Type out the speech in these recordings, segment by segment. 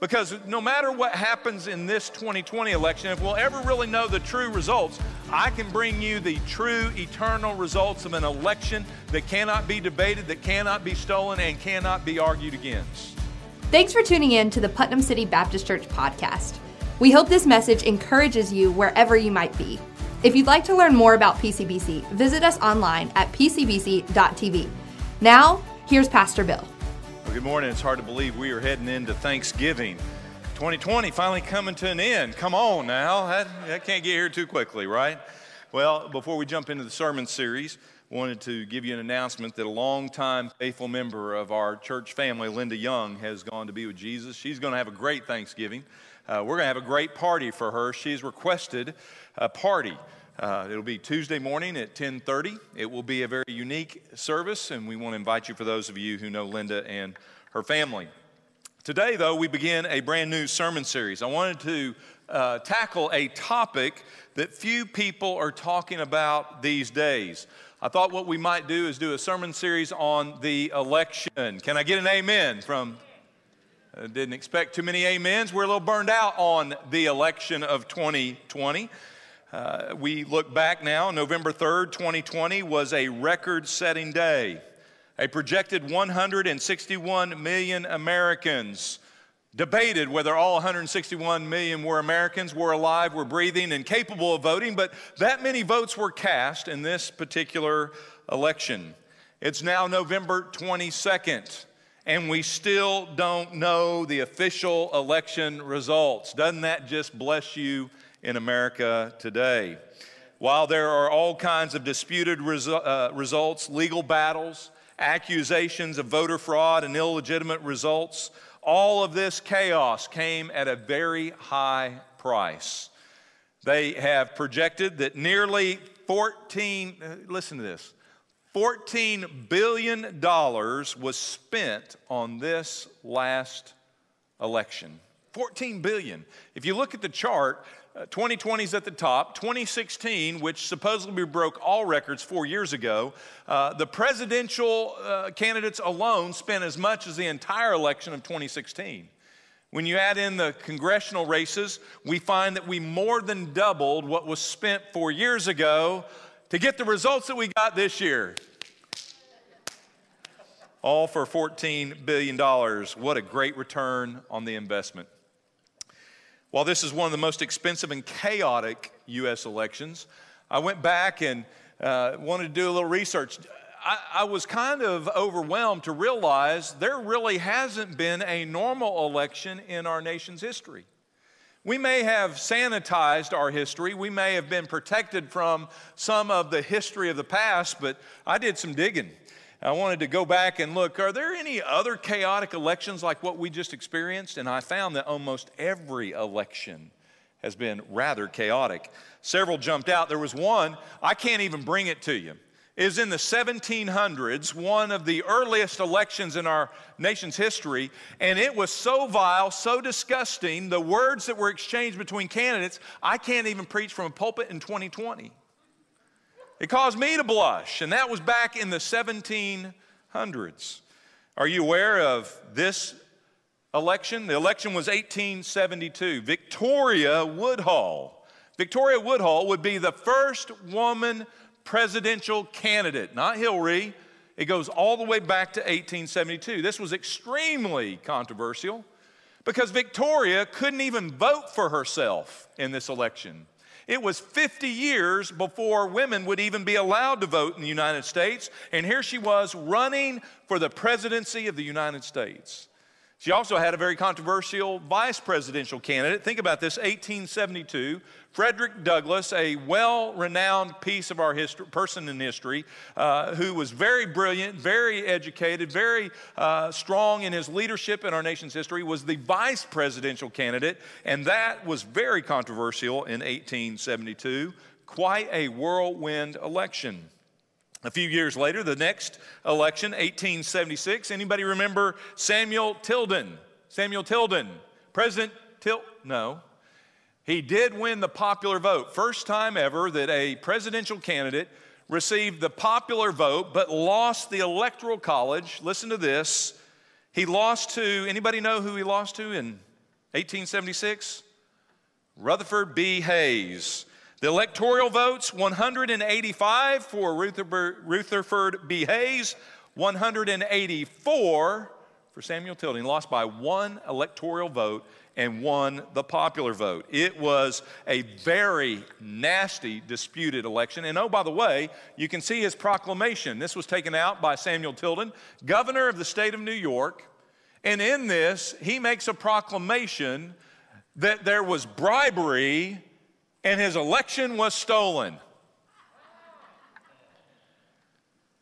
Because no matter what happens in this 2020 election, if we'll ever really know the true results, I can bring you the true eternal results of an election that cannot be debated, that cannot be stolen, and cannot be argued against. Thanks for tuning in to the Putnam City Baptist Church podcast. We hope this message encourages you wherever you might be. If you'd like to learn more about PCBC, visit us online at pcbc.tv. Now, here's Pastor Bill. Good morning. It's hard to believe we are heading into Thanksgiving. 2020 finally coming to an end. Come on now. That, that can't get here too quickly, right? Well, before we jump into the sermon series, wanted to give you an announcement that a longtime faithful member of our church family, Linda Young, has gone to be with Jesus. She's going to have a great Thanksgiving. Uh, we're going to have a great party for her. She's requested a party. Uh, it'll be Tuesday morning at 10:30. It will be a very unique service, and we want to invite you for those of you who know Linda and her family. Today, though, we begin a brand new sermon series. I wanted to uh, tackle a topic that few people are talking about these days. I thought what we might do is do a sermon series on the election. Can I get an amen from uh, didn't expect too many amens. We're a little burned out on the election of 2020. Uh, we look back now, November 3rd, 2020 was a record setting day. A projected 161 million Americans debated whether all 161 million were Americans, were alive, were breathing, and capable of voting, but that many votes were cast in this particular election. It's now November 22nd and we still don't know the official election results. Doesn't that just bless you in America today? While there are all kinds of disputed resu- uh, results, legal battles, accusations of voter fraud, and illegitimate results, all of this chaos came at a very high price. They have projected that nearly 14, uh, listen to this, $14 billion was spent on this last election. 14 billion. If you look at the chart, uh, 2020 is at the top. 2016, which supposedly broke all records four years ago, uh, the presidential uh, candidates alone spent as much as the entire election of 2016. When you add in the congressional races, we find that we more than doubled what was spent four years ago to get the results that we got this year. All for $14 billion. What a great return on the investment. While this is one of the most expensive and chaotic U.S. elections, I went back and uh, wanted to do a little research. I, I, was kind of overwhelmed to realize there really hasn't been a normal election in our nation's history. We may have sanitized our history. We may have been protected from some of the history of the past, but I did some digging. I wanted to go back and look are there any other chaotic elections like what we just experienced? And I found that almost every election has been rather chaotic. Several jumped out. There was one, I can't even bring it to you. Is in the 1700s, one of the earliest elections in our nation's history, and it was so vile, so disgusting, the words that were exchanged between candidates, I can't even preach from a pulpit in 2020. It caused me to blush, and that was back in the 1700s. Are you aware of this election? The election was 1872. Victoria Woodhull. Victoria Woodhull would be the first woman presidential candidate, not Hillary. It goes all the way back to 1872. This was extremely controversial because Victoria couldn't even vote for herself in this election. It was 50 years before women would even be allowed to vote in the United States, and here she was running for the presidency of the United States. She also had a very controversial vice presidential candidate. Think about this 1872, Frederick Douglass, a well renowned piece of our history, person in history, uh, who was very brilliant, very educated, very uh, strong in his leadership in our nation's history, was the vice presidential candidate, and that was very controversial in 1872. Quite a whirlwind election. A few years later, the next election, 1876, anybody remember Samuel Tilden? Samuel Tilden, President Til? No. He did win the popular vote. First time ever that a presidential candidate received the popular vote but lost the electoral college. Listen to this. He lost to anybody know who he lost to in 1876? Rutherford B. Hayes. The electoral votes 185 for Rutherford B. Hayes, 184 for Samuel Tilden. Lost by one electoral vote and won the popular vote. It was a very nasty, disputed election. And oh, by the way, you can see his proclamation. This was taken out by Samuel Tilden, governor of the state of New York. And in this, he makes a proclamation that there was bribery and his election was stolen.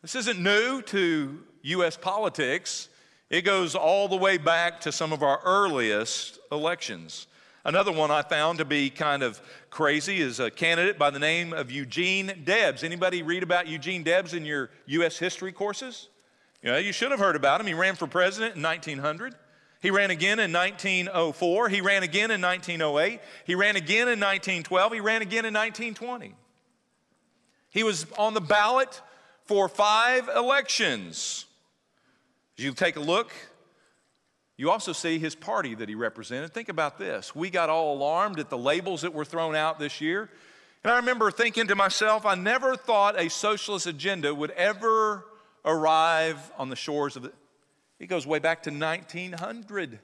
This isn't new to U.S. politics. It goes all the way back to some of our earliest elections. Another one I found to be kind of crazy is a candidate by the name of Eugene Debs. Anybody read about Eugene Debs in your U.S. history courses? You you should have heard about him. He ran for president in 1900. He ran again in 1904. He ran again in 1908. He ran again in 1912. He ran again in 1920. He was on the ballot for five elections. As you take a look, you also see his party that he represented. Think about this. We got all alarmed at the labels that were thrown out this year. And I remember thinking to myself, I never thought a socialist agenda would ever arrive on the shores of the. It goes way back to 1900.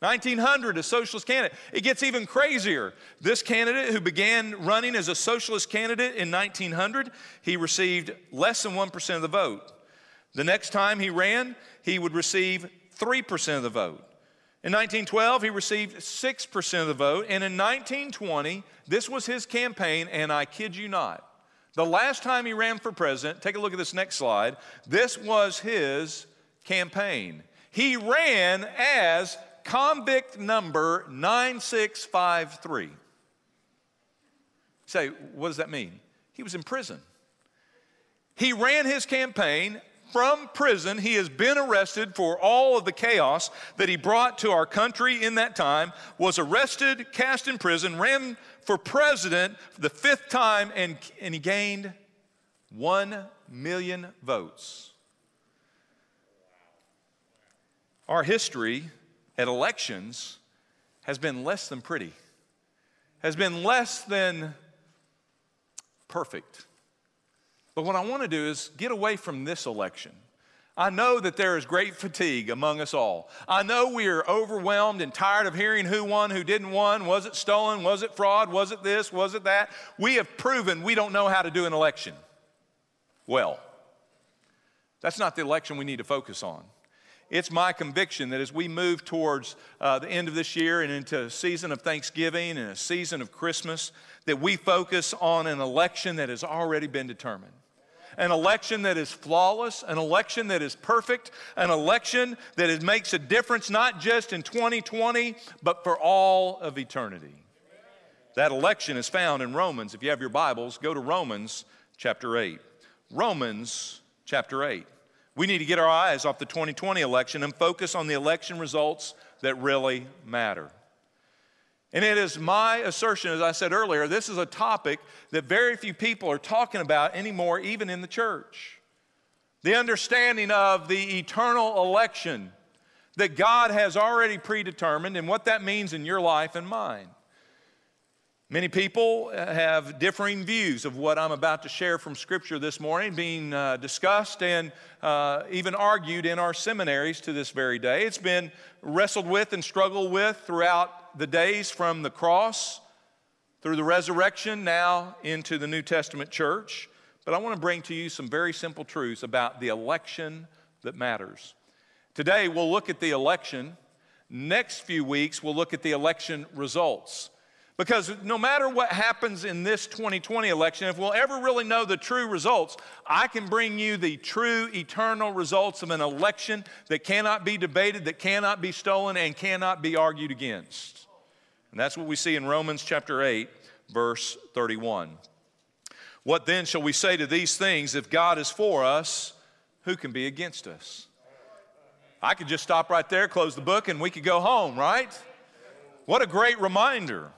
1900, a socialist candidate. It gets even crazier. This candidate, who began running as a socialist candidate in 1900, he received less than 1% of the vote. The next time he ran, he would receive 3% of the vote. In 1912, he received 6% of the vote. And in 1920, this was his campaign, and I kid you not. The last time he ran for president, take a look at this next slide. This was his campaign. He ran as convict number 9653. Say, what does that mean? He was in prison. He ran his campaign from prison. He has been arrested for all of the chaos that he brought to our country in that time, was arrested, cast in prison, ran for president the fifth time, and, and he gained one million votes. Our history at elections has been less than pretty, has been less than perfect. But what I want to do is get away from this election. I know that there is great fatigue among us all. I know we are overwhelmed and tired of hearing who won, who didn't won. Was it stolen? Was it fraud? Was it this? Was it that? We have proven we don't know how to do an election well. That's not the election we need to focus on. It's my conviction that as we move towards uh, the end of this year and into a season of Thanksgiving and a season of Christmas, that we focus on an election that has already been determined an election that is flawless, an election that is perfect, an election that is, makes a difference not just in 2020, but for all of eternity. That election is found in Romans. If you have your Bibles, go to Romans chapter 8. Romans chapter 8. We need to get our eyes off the 2020 election and focus on the election results that really matter. And it is my assertion, as I said earlier, this is a topic that very few people are talking about anymore, even in the church. The understanding of the eternal election that God has already predetermined and what that means in your life and mine. Many people have differing views of what I'm about to share from Scripture this morning, being uh, discussed and uh, even argued in our seminaries to this very day. It's been wrestled with and struggled with throughout the days from the cross through the resurrection now into the New Testament church. But I want to bring to you some very simple truths about the election that matters. Today, we'll look at the election. Next few weeks, we'll look at the election results. Because no matter what happens in this 2020 election, if we'll ever really know the true results, I can bring you the true eternal results of an election that cannot be debated, that cannot be stolen, and cannot be argued against. And that's what we see in Romans chapter 8, verse 31. What then shall we say to these things? If God is for us, who can be against us? I could just stop right there, close the book, and we could go home, right? What a great reminder.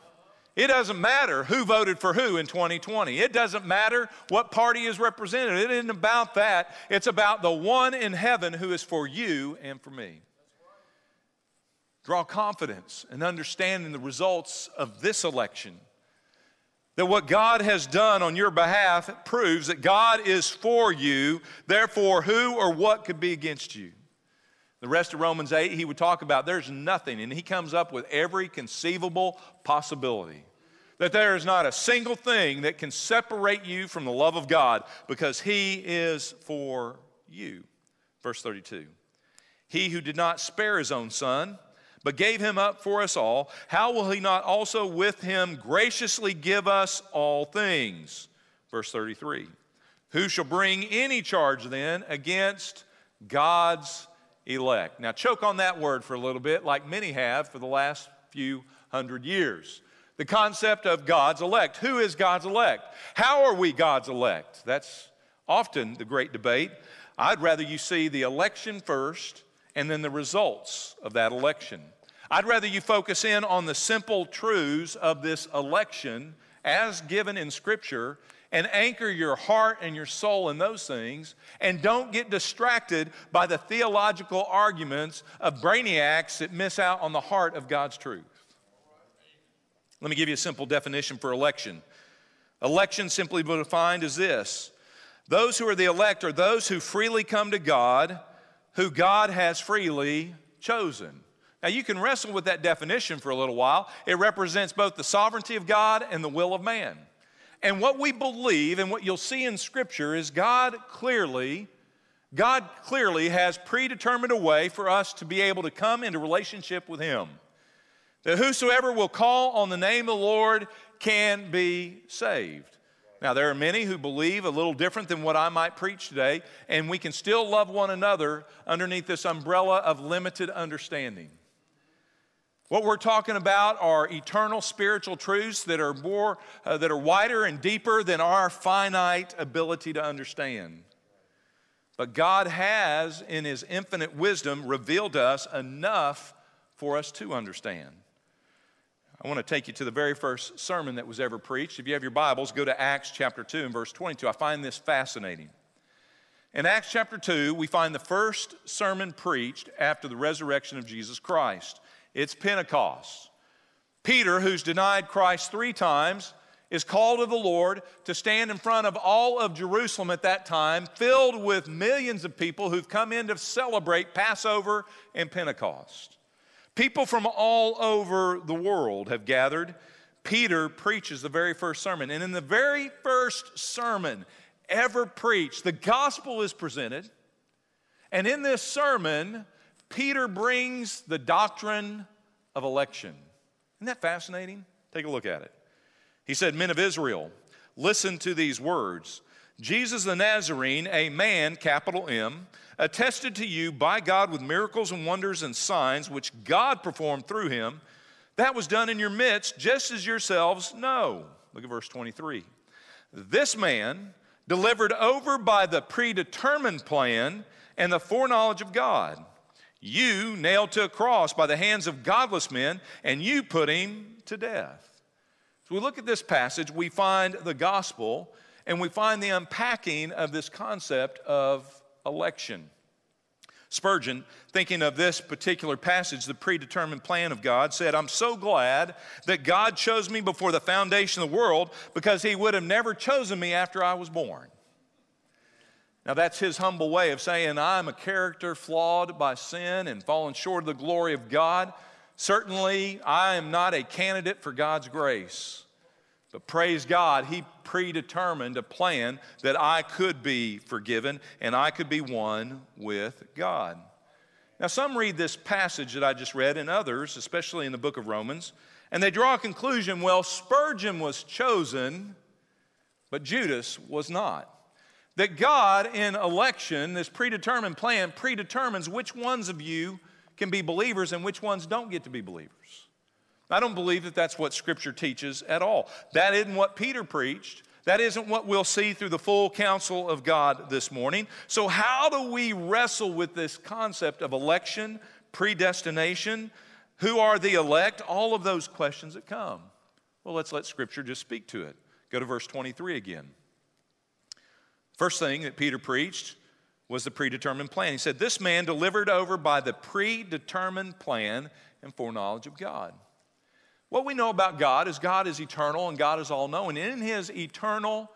It doesn't matter who voted for who in 2020. It doesn't matter what party is represented. It isn't about that. It's about the one in heaven who is for you and for me. draw confidence and understanding the results of this election. That what God has done on your behalf proves that God is for you, therefore, who or what could be against you? The rest of Romans 8, he would talk about there's nothing, and he comes up with every conceivable possibility. That there is not a single thing that can separate you from the love of God because he is for you. Verse 32 He who did not spare his own son, but gave him up for us all, how will he not also with him graciously give us all things? Verse 33 Who shall bring any charge then against God's elect? Now, choke on that word for a little bit, like many have for the last few hundred years. The concept of God's elect. Who is God's elect? How are we God's elect? That's often the great debate. I'd rather you see the election first and then the results of that election. I'd rather you focus in on the simple truths of this election as given in Scripture and anchor your heart and your soul in those things and don't get distracted by the theological arguments of brainiacs that miss out on the heart of God's truth. Let me give you a simple definition for election. Election, simply defined, is this those who are the elect are those who freely come to God, who God has freely chosen. Now, you can wrestle with that definition for a little while. It represents both the sovereignty of God and the will of man. And what we believe and what you'll see in Scripture is God clearly, God clearly has predetermined a way for us to be able to come into relationship with Him. That whosoever will call on the name of the Lord can be saved. Now, there are many who believe a little different than what I might preach today, and we can still love one another underneath this umbrella of limited understanding. What we're talking about are eternal spiritual truths that are more uh, that are wider and deeper than our finite ability to understand. But God has in his infinite wisdom revealed to us enough for us to understand. I want to take you to the very first sermon that was ever preached. If you have your Bibles, go to Acts chapter 2 and verse 22. I find this fascinating. In Acts chapter 2, we find the first sermon preached after the resurrection of Jesus Christ. It's Pentecost. Peter, who's denied Christ three times, is called of the Lord to stand in front of all of Jerusalem at that time, filled with millions of people who've come in to celebrate Passover and Pentecost. People from all over the world have gathered. Peter preaches the very first sermon. And in the very first sermon ever preached, the gospel is presented. And in this sermon, Peter brings the doctrine of election. Isn't that fascinating? Take a look at it. He said, Men of Israel, listen to these words. Jesus the Nazarene, a man, capital M, attested to you by God with miracles and wonders and signs which God performed through him. That was done in your midst, just as yourselves know. Look at verse 23. This man, delivered over by the predetermined plan and the foreknowledge of God you nailed to a cross by the hands of godless men, and you put him to death. So we look at this passage, we find the gospel, and we find the unpacking of this concept of election. Spurgeon, thinking of this particular passage, the predetermined plan of God, said, I'm so glad that God chose me before the foundation of the world because he would have never chosen me after I was born. Now, that's his humble way of saying, I'm a character flawed by sin and fallen short of the glory of God. Certainly, I am not a candidate for God's grace. But praise God, He predetermined a plan that I could be forgiven and I could be one with God. Now, some read this passage that I just read, and others, especially in the book of Romans, and they draw a conclusion well, Spurgeon was chosen, but Judas was not. That God, in election, this predetermined plan, predetermines which ones of you can be believers and which ones don't get to be believers. I don't believe that that's what Scripture teaches at all. That isn't what Peter preached. That isn't what we'll see through the full counsel of God this morning. So, how do we wrestle with this concept of election, predestination? Who are the elect? All of those questions that come. Well, let's let Scripture just speak to it. Go to verse 23 again. First thing that Peter preached was the predetermined plan. He said, This man delivered over by the predetermined plan and foreknowledge of God. What we know about God is God is eternal and God is all knowing. In his eternal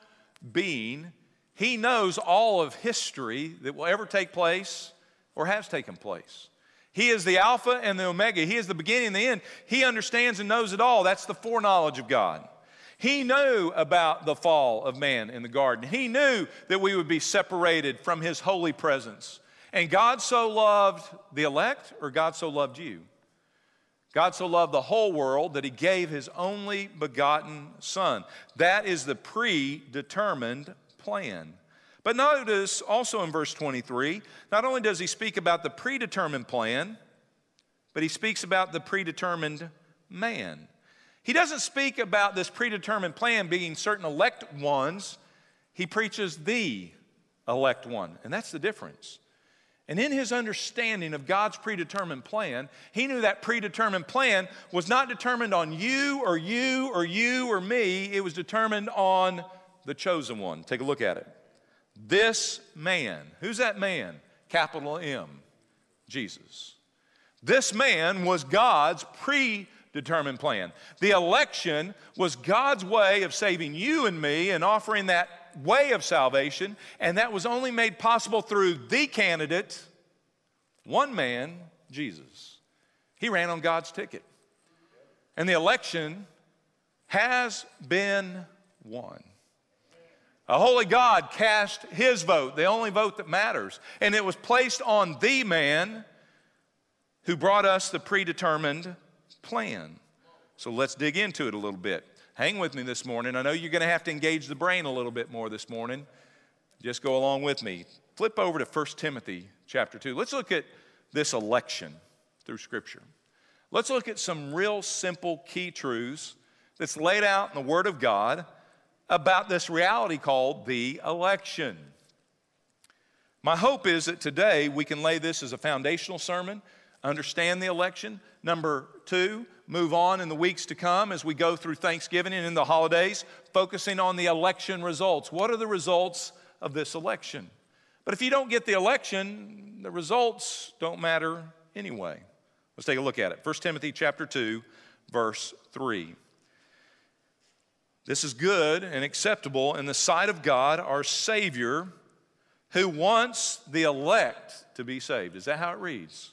being, he knows all of history that will ever take place or has taken place. He is the Alpha and the Omega. He is the beginning and the end. He understands and knows it all. That's the foreknowledge of God. He knew about the fall of man in the garden. He knew that we would be separated from his holy presence. And God so loved the elect, or God so loved you? God so loved the whole world that he gave his only begotten Son. That is the predetermined plan. But notice also in verse 23, not only does he speak about the predetermined plan, but he speaks about the predetermined man. He doesn't speak about this predetermined plan being certain elect ones, he preaches the elect one. And that's the difference. And in his understanding of God's predetermined plan, he knew that predetermined plan was not determined on you or you or you or me, it was determined on the chosen one. Take a look at it. This man, who's that man? Capital M, Jesus. This man was God's predetermined plan. The election was God's way of saving you and me and offering that way of salvation, and that was only made possible through the candidate, one man, Jesus. He ran on God's ticket. And the election has been won. A holy God cast his vote, the only vote that matters, and it was placed on the man who brought us the predetermined plan. So let's dig into it a little bit. Hang with me this morning. I know you're going to have to engage the brain a little bit more this morning. Just go along with me. Flip over to 1 Timothy chapter 2. Let's look at this election through Scripture. Let's look at some real simple key truths that's laid out in the Word of God about this reality called the election. My hope is that today we can lay this as a foundational sermon, understand the election. Number two, move on in the weeks to come as we go through Thanksgiving and in the holidays, focusing on the election results. What are the results of this election? But if you don't get the election, the results don't matter anyway. Let's take a look at it. 1 Timothy chapter 2, verse 3. This is good and acceptable in the sight of God, our Savior, who wants the elect to be saved. Is that how it reads?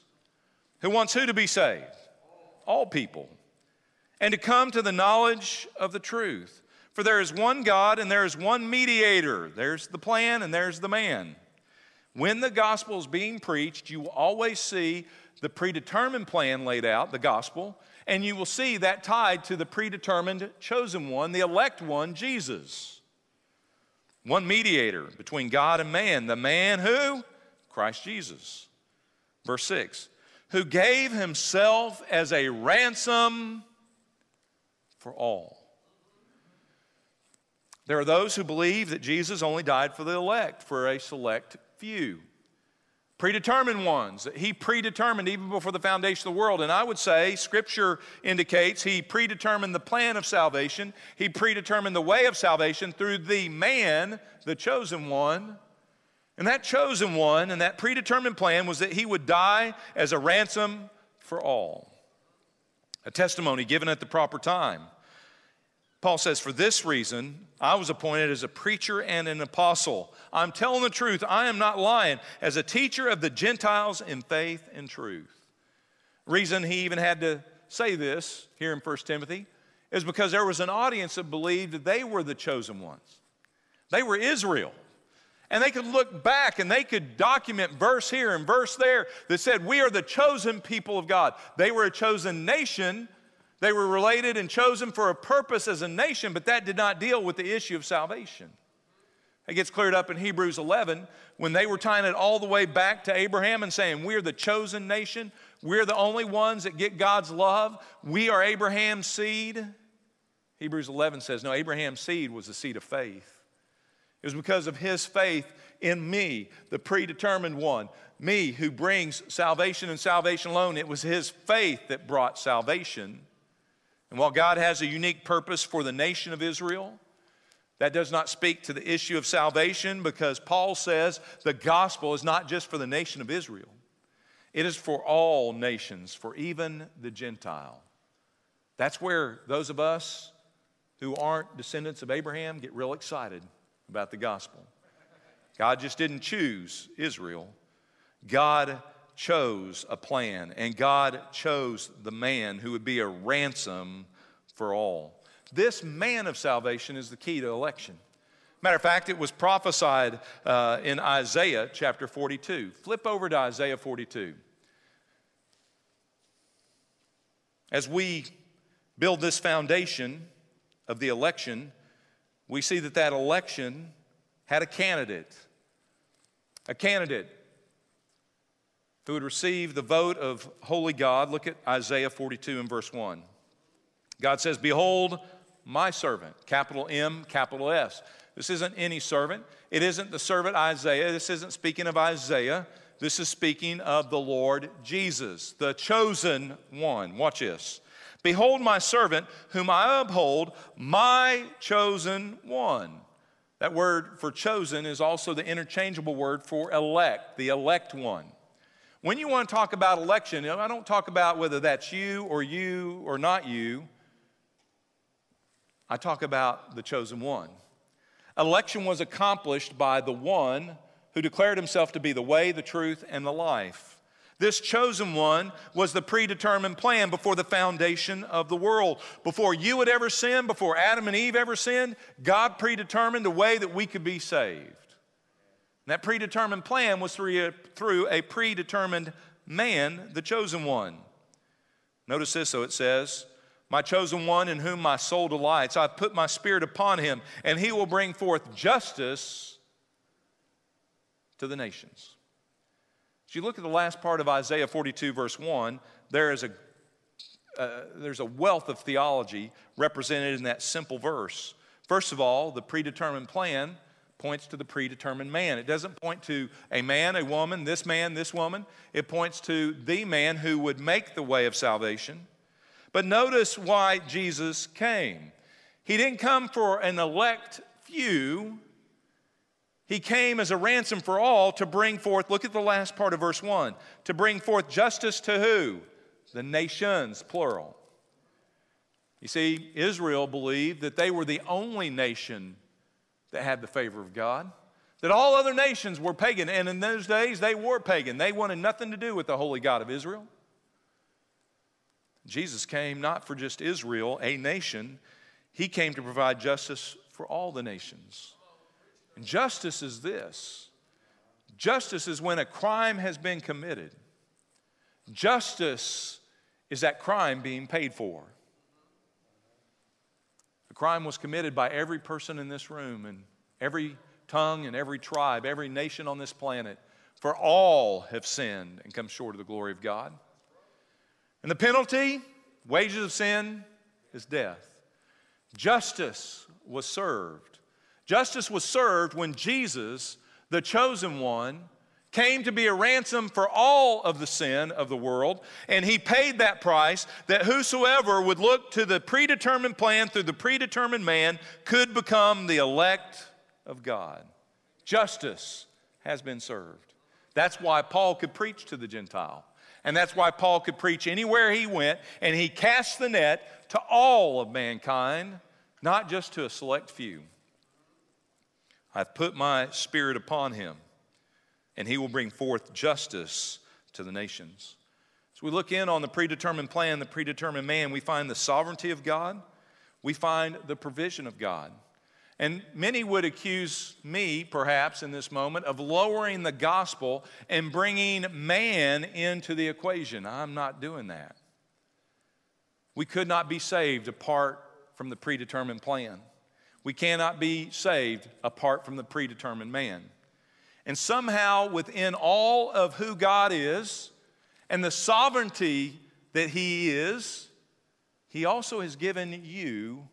Who wants who to be saved? All people and to come to the knowledge of the truth. For there is one God and there is one mediator. There's the plan and there's the man. When the gospel is being preached, you will always see the predetermined plan laid out, the gospel, and you will see that tied to the predetermined chosen one, the elect one, Jesus. One mediator between God and man, the man who? Christ Jesus. Verse 6 who gave himself as a ransom for all. There are those who believe that Jesus only died for the elect, for a select few. Predetermined ones that he predetermined even before the foundation of the world. And I would say scripture indicates he predetermined the plan of salvation, he predetermined the way of salvation through the man, the chosen one. And that chosen one and that predetermined plan was that he would die as a ransom for all. A testimony given at the proper time. Paul says, For this reason, I was appointed as a preacher and an apostle. I'm telling the truth, I am not lying, as a teacher of the Gentiles in faith and truth. Reason he even had to say this here in 1 Timothy is because there was an audience that believed that they were the chosen ones. They were Israel. And they could look back and they could document verse here and verse there that said, We are the chosen people of God. They were a chosen nation they were related and chosen for a purpose as a nation, but that did not deal with the issue of salvation. It gets cleared up in Hebrews 11 when they were tying it all the way back to Abraham and saying, We're the chosen nation. We're the only ones that get God's love. We are Abraham's seed. Hebrews 11 says, No, Abraham's seed was the seed of faith. It was because of his faith in me, the predetermined one, me who brings salvation and salvation alone. It was his faith that brought salvation. And while God has a unique purpose for the nation of Israel, that does not speak to the issue of salvation because Paul says the gospel is not just for the nation of Israel. It is for all nations, for even the Gentile. That's where those of us who aren't descendants of Abraham get real excited about the gospel. God just didn't choose Israel, God chose a plan, and God chose the man who would be a ransom for all. This man of salvation is the key to election. Matter of fact, it was prophesied uh, in Isaiah chapter 42. Flip over to Isaiah 42. As we build this foundation of the election, we see that that election had a candidate. A candidate who would receive the vote of holy God. Look at Isaiah 42 and verse 1. God says, Behold, my servant, capital M, capital S. This isn't any servant. It isn't the servant Isaiah. This isn't speaking of Isaiah. This is speaking of the Lord Jesus, the chosen one. Watch this. Behold, my servant, whom I uphold, my chosen one. That word for chosen is also the interchangeable word for elect, the elect one. When you want to talk about election, I don't talk about whether that's you or you or not you. I talk about the chosen one. Election was accomplished by the one who declared himself to be the way, the truth, and the life. This chosen one was the predetermined plan before the foundation of the world. Before you had ever sinned, before Adam and Eve ever sinned, God predetermined a way that we could be saved. And that predetermined plan was through a, through a predetermined man, the chosen one. Notice this, so it says, my chosen one in whom my soul delights. I've put my spirit upon him, and he will bring forth justice to the nations. As you look at the last part of Isaiah 42, verse 1, there is a, uh, there's a wealth of theology represented in that simple verse. First of all, the predetermined plan points to the predetermined man. It doesn't point to a man, a woman, this man, this woman. It points to the man who would make the way of salvation. But notice why Jesus came. He didn't come for an elect few, he came as a ransom for all to bring forth, look at the last part of verse 1, to bring forth justice to who? The nations, plural. You see, Israel believed that they were the only nation that had the favor of God, that all other nations were pagan, and in those days they were pagan. They wanted nothing to do with the holy God of Israel. Jesus came not for just Israel, a nation, he came to provide justice for all the nations. And justice is this justice is when a crime has been committed, justice is that crime being paid for. The crime was committed by every person in this room and every tongue and every tribe, every nation on this planet, for all have sinned and come short of the glory of God. And the penalty, wages of sin, is death. Justice was served. Justice was served when Jesus, the chosen one, came to be a ransom for all of the sin of the world, and he paid that price that whosoever would look to the predetermined plan through the predetermined man could become the elect of God. Justice has been served. That's why Paul could preach to the Gentile. And that's why Paul could preach anywhere he went, and he cast the net to all of mankind, not just to a select few. I've put my spirit upon him, and he will bring forth justice to the nations. As we look in on the predetermined plan, the predetermined man, we find the sovereignty of God, we find the provision of God. And many would accuse me, perhaps, in this moment, of lowering the gospel and bringing man into the equation. I'm not doing that. We could not be saved apart from the predetermined plan. We cannot be saved apart from the predetermined man. And somehow, within all of who God is and the sovereignty that He is, He also has given you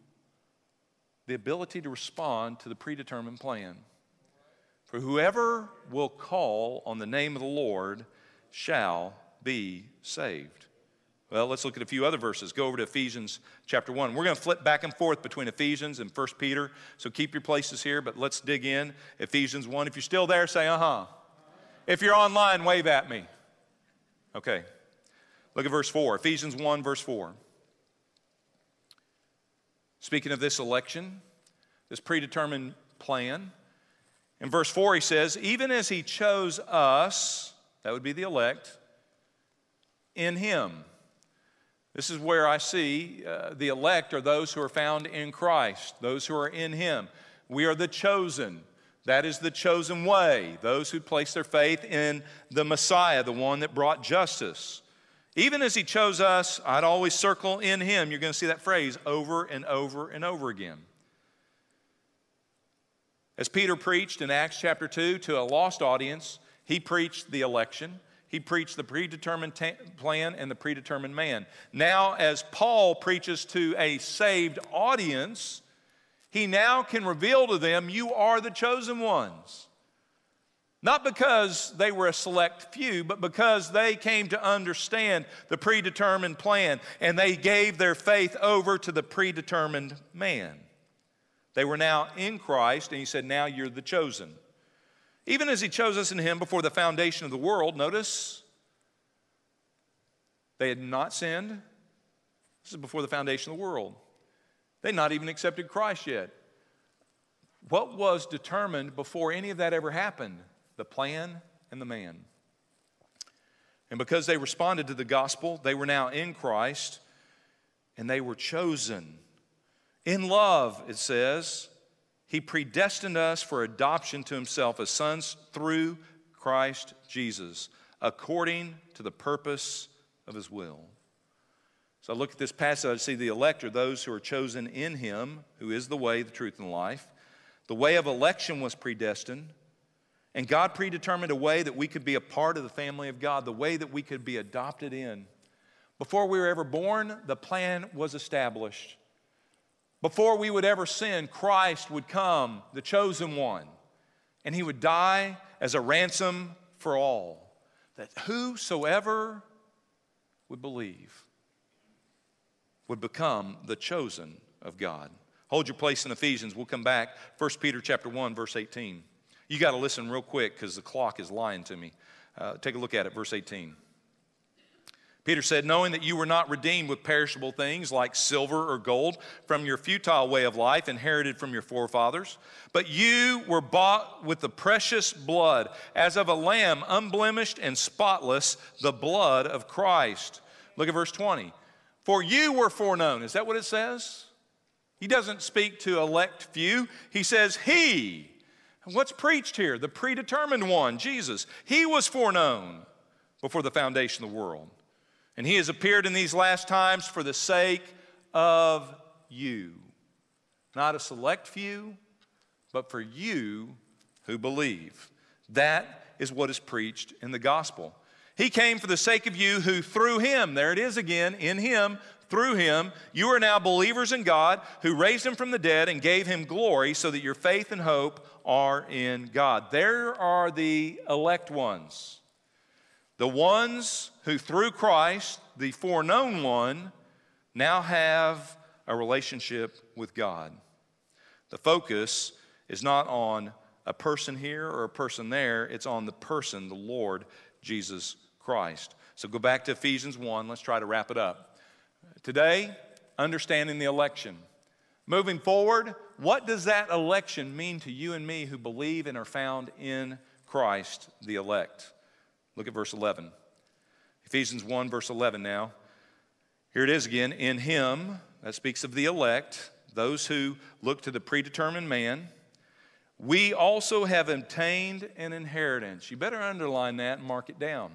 the ability to respond to the predetermined plan. For whoever will call on the name of the Lord shall be saved. Well, let's look at a few other verses. Go over to Ephesians chapter 1. We're going to flip back and forth between Ephesians and 1 Peter, so keep your places here, but let's dig in. Ephesians 1. If you're still there, say, uh huh. If you're online, wave at me. Okay. Look at verse 4, Ephesians 1, verse 4. Speaking of this election, this predetermined plan, in verse 4 he says, Even as he chose us, that would be the elect, in him. This is where I see uh, the elect are those who are found in Christ, those who are in him. We are the chosen. That is the chosen way, those who place their faith in the Messiah, the one that brought justice. Even as he chose us, I'd always circle in him. You're going to see that phrase over and over and over again. As Peter preached in Acts chapter 2 to a lost audience, he preached the election. He preached the predetermined plan and the predetermined man. Now, as Paul preaches to a saved audience, he now can reveal to them, You are the chosen ones. Not because they were a select few, but because they came to understand the predetermined plan and they gave their faith over to the predetermined man. They were now in Christ, and he said, Now you're the chosen. Even as he chose us in him before the foundation of the world, notice they had not sinned. This is before the foundation of the world. They would not even accepted Christ yet. What was determined before any of that ever happened? The plan and the man. And because they responded to the gospel, they were now in Christ and they were chosen. In love, it says, he predestined us for adoption to himself as sons through Christ Jesus, according to the purpose of his will. So I look at this passage, I see the elect are those who are chosen in him, who is the way, the truth, and the life. The way of election was predestined, and God predetermined a way that we could be a part of the family of God, the way that we could be adopted in. Before we were ever born, the plan was established. Before we would ever sin, Christ would come, the chosen one, and he would die as a ransom for all, that whosoever would believe would become the chosen of God. Hold your place in Ephesians. We'll come back. 1 Peter chapter 1, verse 18. You got to listen real quick because the clock is lying to me. Uh, take a look at it, verse 18. Peter said, knowing that you were not redeemed with perishable things like silver or gold from your futile way of life inherited from your forefathers, but you were bought with the precious blood, as of a lamb, unblemished and spotless, the blood of Christ. Look at verse 20. For you were foreknown. Is that what it says? He doesn't speak to elect few, he says, He. What's preached here? The predetermined one, Jesus. He was foreknown before the foundation of the world. And he has appeared in these last times for the sake of you. Not a select few, but for you who believe. That is what is preached in the gospel. He came for the sake of you who through him, there it is again, in him, through him, you are now believers in God who raised him from the dead and gave him glory so that your faith and hope are in God. There are the elect ones. The ones who, through Christ, the foreknown one, now have a relationship with God. The focus is not on a person here or a person there, it's on the person, the Lord Jesus Christ. So go back to Ephesians 1. Let's try to wrap it up. Today, understanding the election. Moving forward, what does that election mean to you and me who believe and are found in Christ, the elect? Look at verse 11. Ephesians 1, verse 11 now. Here it is again. In him, that speaks of the elect, those who look to the predetermined man, we also have obtained an inheritance. You better underline that and mark it down.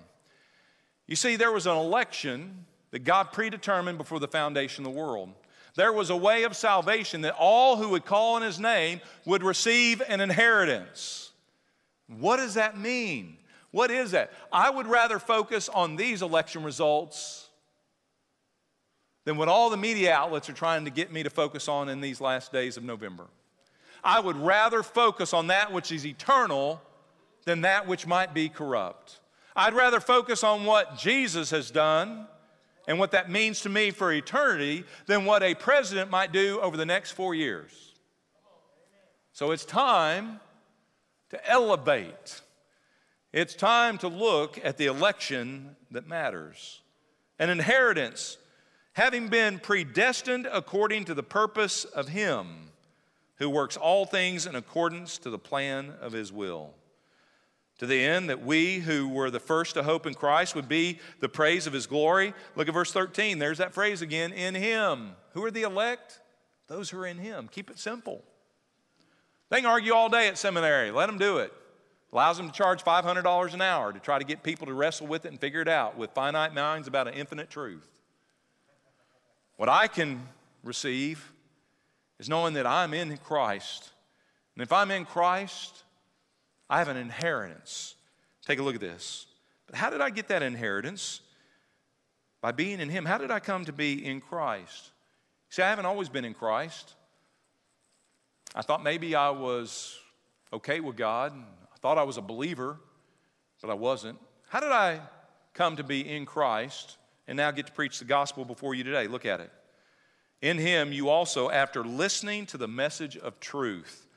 You see, there was an election that God predetermined before the foundation of the world. There was a way of salvation that all who would call on his name would receive an inheritance. What does that mean? What is that? I would rather focus on these election results than what all the media outlets are trying to get me to focus on in these last days of November. I would rather focus on that which is eternal than that which might be corrupt. I'd rather focus on what Jesus has done and what that means to me for eternity than what a president might do over the next four years. So it's time to elevate It's time to look at the election that matters. An inheritance, having been predestined according to the purpose of Him who works all things in accordance to the plan of His will. To the end that we who were the first to hope in Christ would be the praise of His glory. Look at verse 13. There's that phrase again in Him. Who are the elect? Those who are in Him. Keep it simple. They can argue all day at seminary. Let them do it. Allows them to charge $500 an hour to try to get people to wrestle with it and figure it out with finite minds about an infinite truth. What I can receive is knowing that I'm in Christ. And if I'm in Christ, I have an inheritance. Take a look at this. But how did I get that inheritance? By being in Him. How did I come to be in Christ? See, I haven't always been in Christ. I thought maybe I was okay with God. I thought I was a believer, but I wasn't. How did I come to be in Christ and now get to preach the gospel before you today? Look at it. In him, you also, after listening to the message of truth,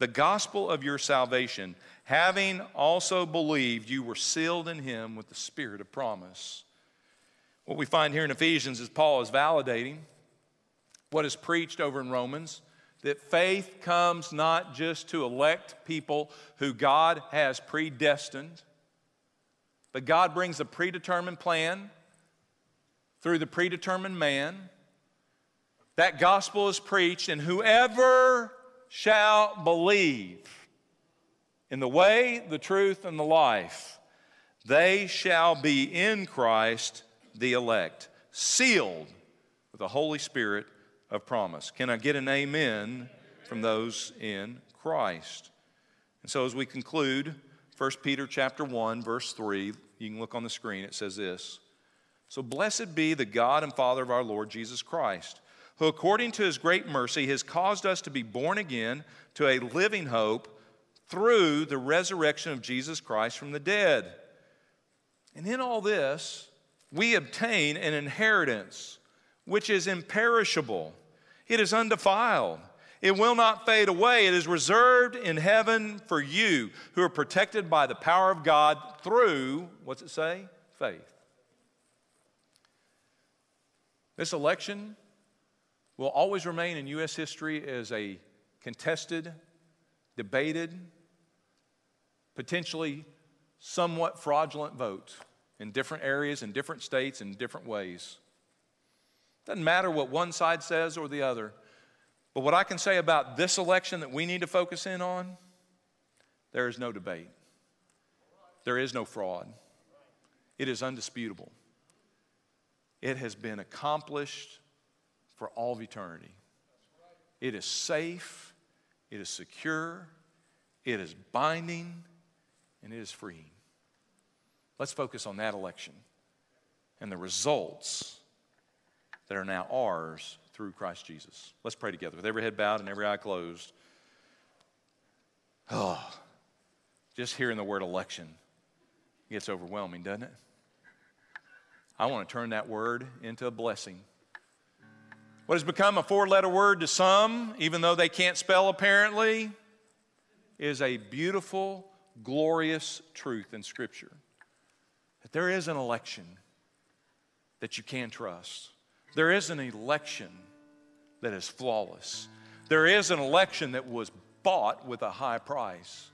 the gospel of your salvation, having also believed, you were sealed in him with the spirit of promise. What we find here in Ephesians is Paul is validating what is preached over in Romans that faith comes not just to elect people who God has predestined, but God brings a predetermined plan through the predetermined man. That gospel is preached, and whoever shall believe in the way, the truth, and the life, they shall be in Christ the elect, sealed with the Holy Spirit of promise. Can I get an amen from those in Christ? And so as we conclude 1 Peter chapter 1 verse 3, you can look on the screen. It says this. So blessed be the God and Father of our Lord Jesus Christ, who according to his great mercy has caused us to be born again to a living hope through the resurrection of Jesus Christ from the dead. And in all this, we obtain an inheritance which is imperishable it is undefiled. It will not fade away. It is reserved in heaven for you who are protected by the power of God through, what's it say? Faith. This election will always remain in U.S. history as a contested, debated, potentially somewhat fraudulent vote in different areas, in different states, in different ways. Doesn't matter what one side says or the other. But what I can say about this election that we need to focus in on, there is no debate. There is no fraud. It is undisputable. It has been accomplished for all of eternity. It is safe, it is secure, it is binding, and it is free. Let's focus on that election and the results that are now ours through Christ Jesus. Let's pray together with every head bowed and every eye closed. Oh, just hearing the word election gets overwhelming, doesn't it? I want to turn that word into a blessing. What has become a four letter word to some, even though they can't spell apparently, is a beautiful, glorious truth in Scripture. That there is an election that you can trust. There is an election that is flawless. There is an election that was bought with a high price.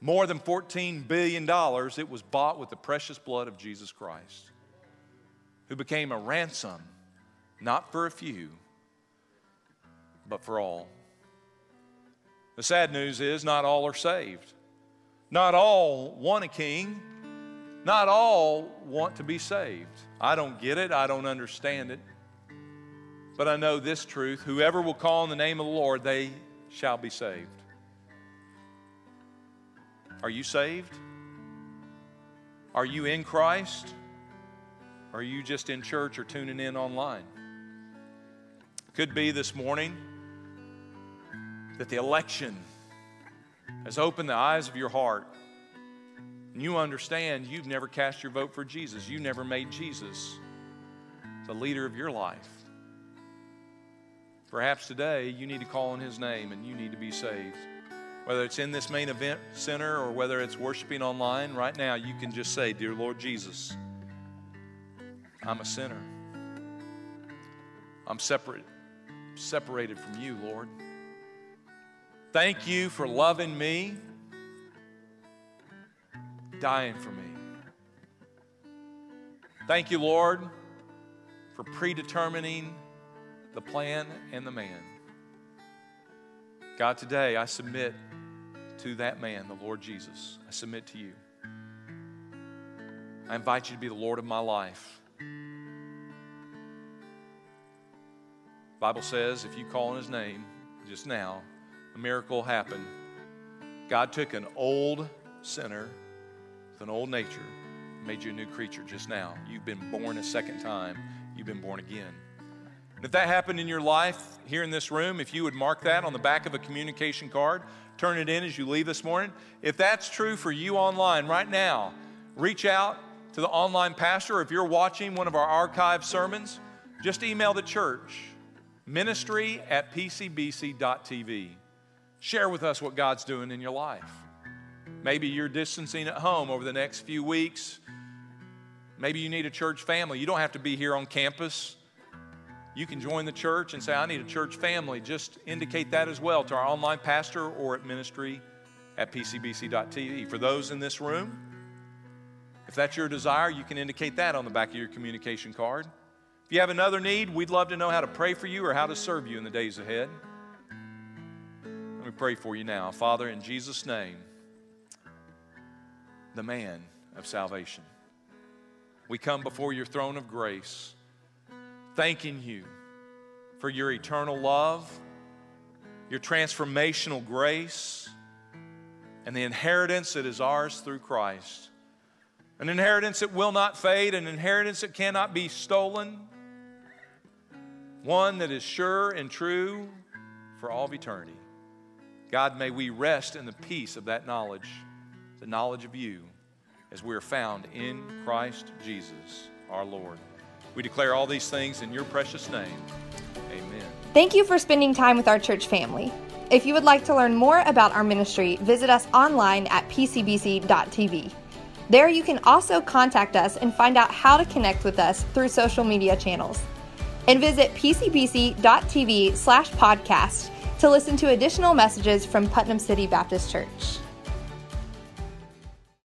More than $14 billion, it was bought with the precious blood of Jesus Christ, who became a ransom, not for a few, but for all. The sad news is not all are saved. Not all want a king. Not all want to be saved. I don't get it, I don't understand it. But I know this truth whoever will call on the name of the Lord, they shall be saved. Are you saved? Are you in Christ? Or are you just in church or tuning in online? Could be this morning that the election has opened the eyes of your heart and you understand you've never cast your vote for Jesus, you never made Jesus the leader of your life. Perhaps today you need to call on his name and you need to be saved. whether it's in this main event center or whether it's worshiping online, right now you can just say, Dear Lord Jesus, I'm a sinner. I'm separate, separated from you, Lord. Thank you for loving me, dying for me. Thank you, Lord, for predetermining the plan and the man. God, today I submit to that man, the Lord Jesus. I submit to you. I invite you to be the Lord of my life. Bible says if you call on his name just now, a miracle will happen. God took an old sinner an old nature, made you a new creature just now. You've been born a second time. You've been born again. And if that happened in your life here in this room, if you would mark that on the back of a communication card, turn it in as you leave this morning. If that's true for you online right now, reach out to the online pastor. If you're watching one of our archived sermons, just email the church ministry at pcbc.tv. Share with us what God's doing in your life. Maybe you're distancing at home over the next few weeks. Maybe you need a church family. You don't have to be here on campus. You can join the church and say, I need a church family. Just indicate that as well to our online pastor or at ministry at pcbc.tv. For those in this room, if that's your desire, you can indicate that on the back of your communication card. If you have another need, we'd love to know how to pray for you or how to serve you in the days ahead. Let me pray for you now. Father, in Jesus' name, the man of salvation, we come before your throne of grace thanking you for your eternal love, your transformational grace, and the inheritance that is ours through Christ. An inheritance that will not fade, an inheritance that cannot be stolen, one that is sure and true for all of eternity. God, may we rest in the peace of that knowledge, the knowledge of you, as we are found in Christ Jesus, our Lord. We declare all these things in your precious name. Amen. Thank you for spending time with our church family. If you would like to learn more about our ministry, visit us online at pcbc.tv. There you can also contact us and find out how to connect with us through social media channels. And visit pcbc.tv slash podcast to listen to additional messages from Putnam City Baptist Church.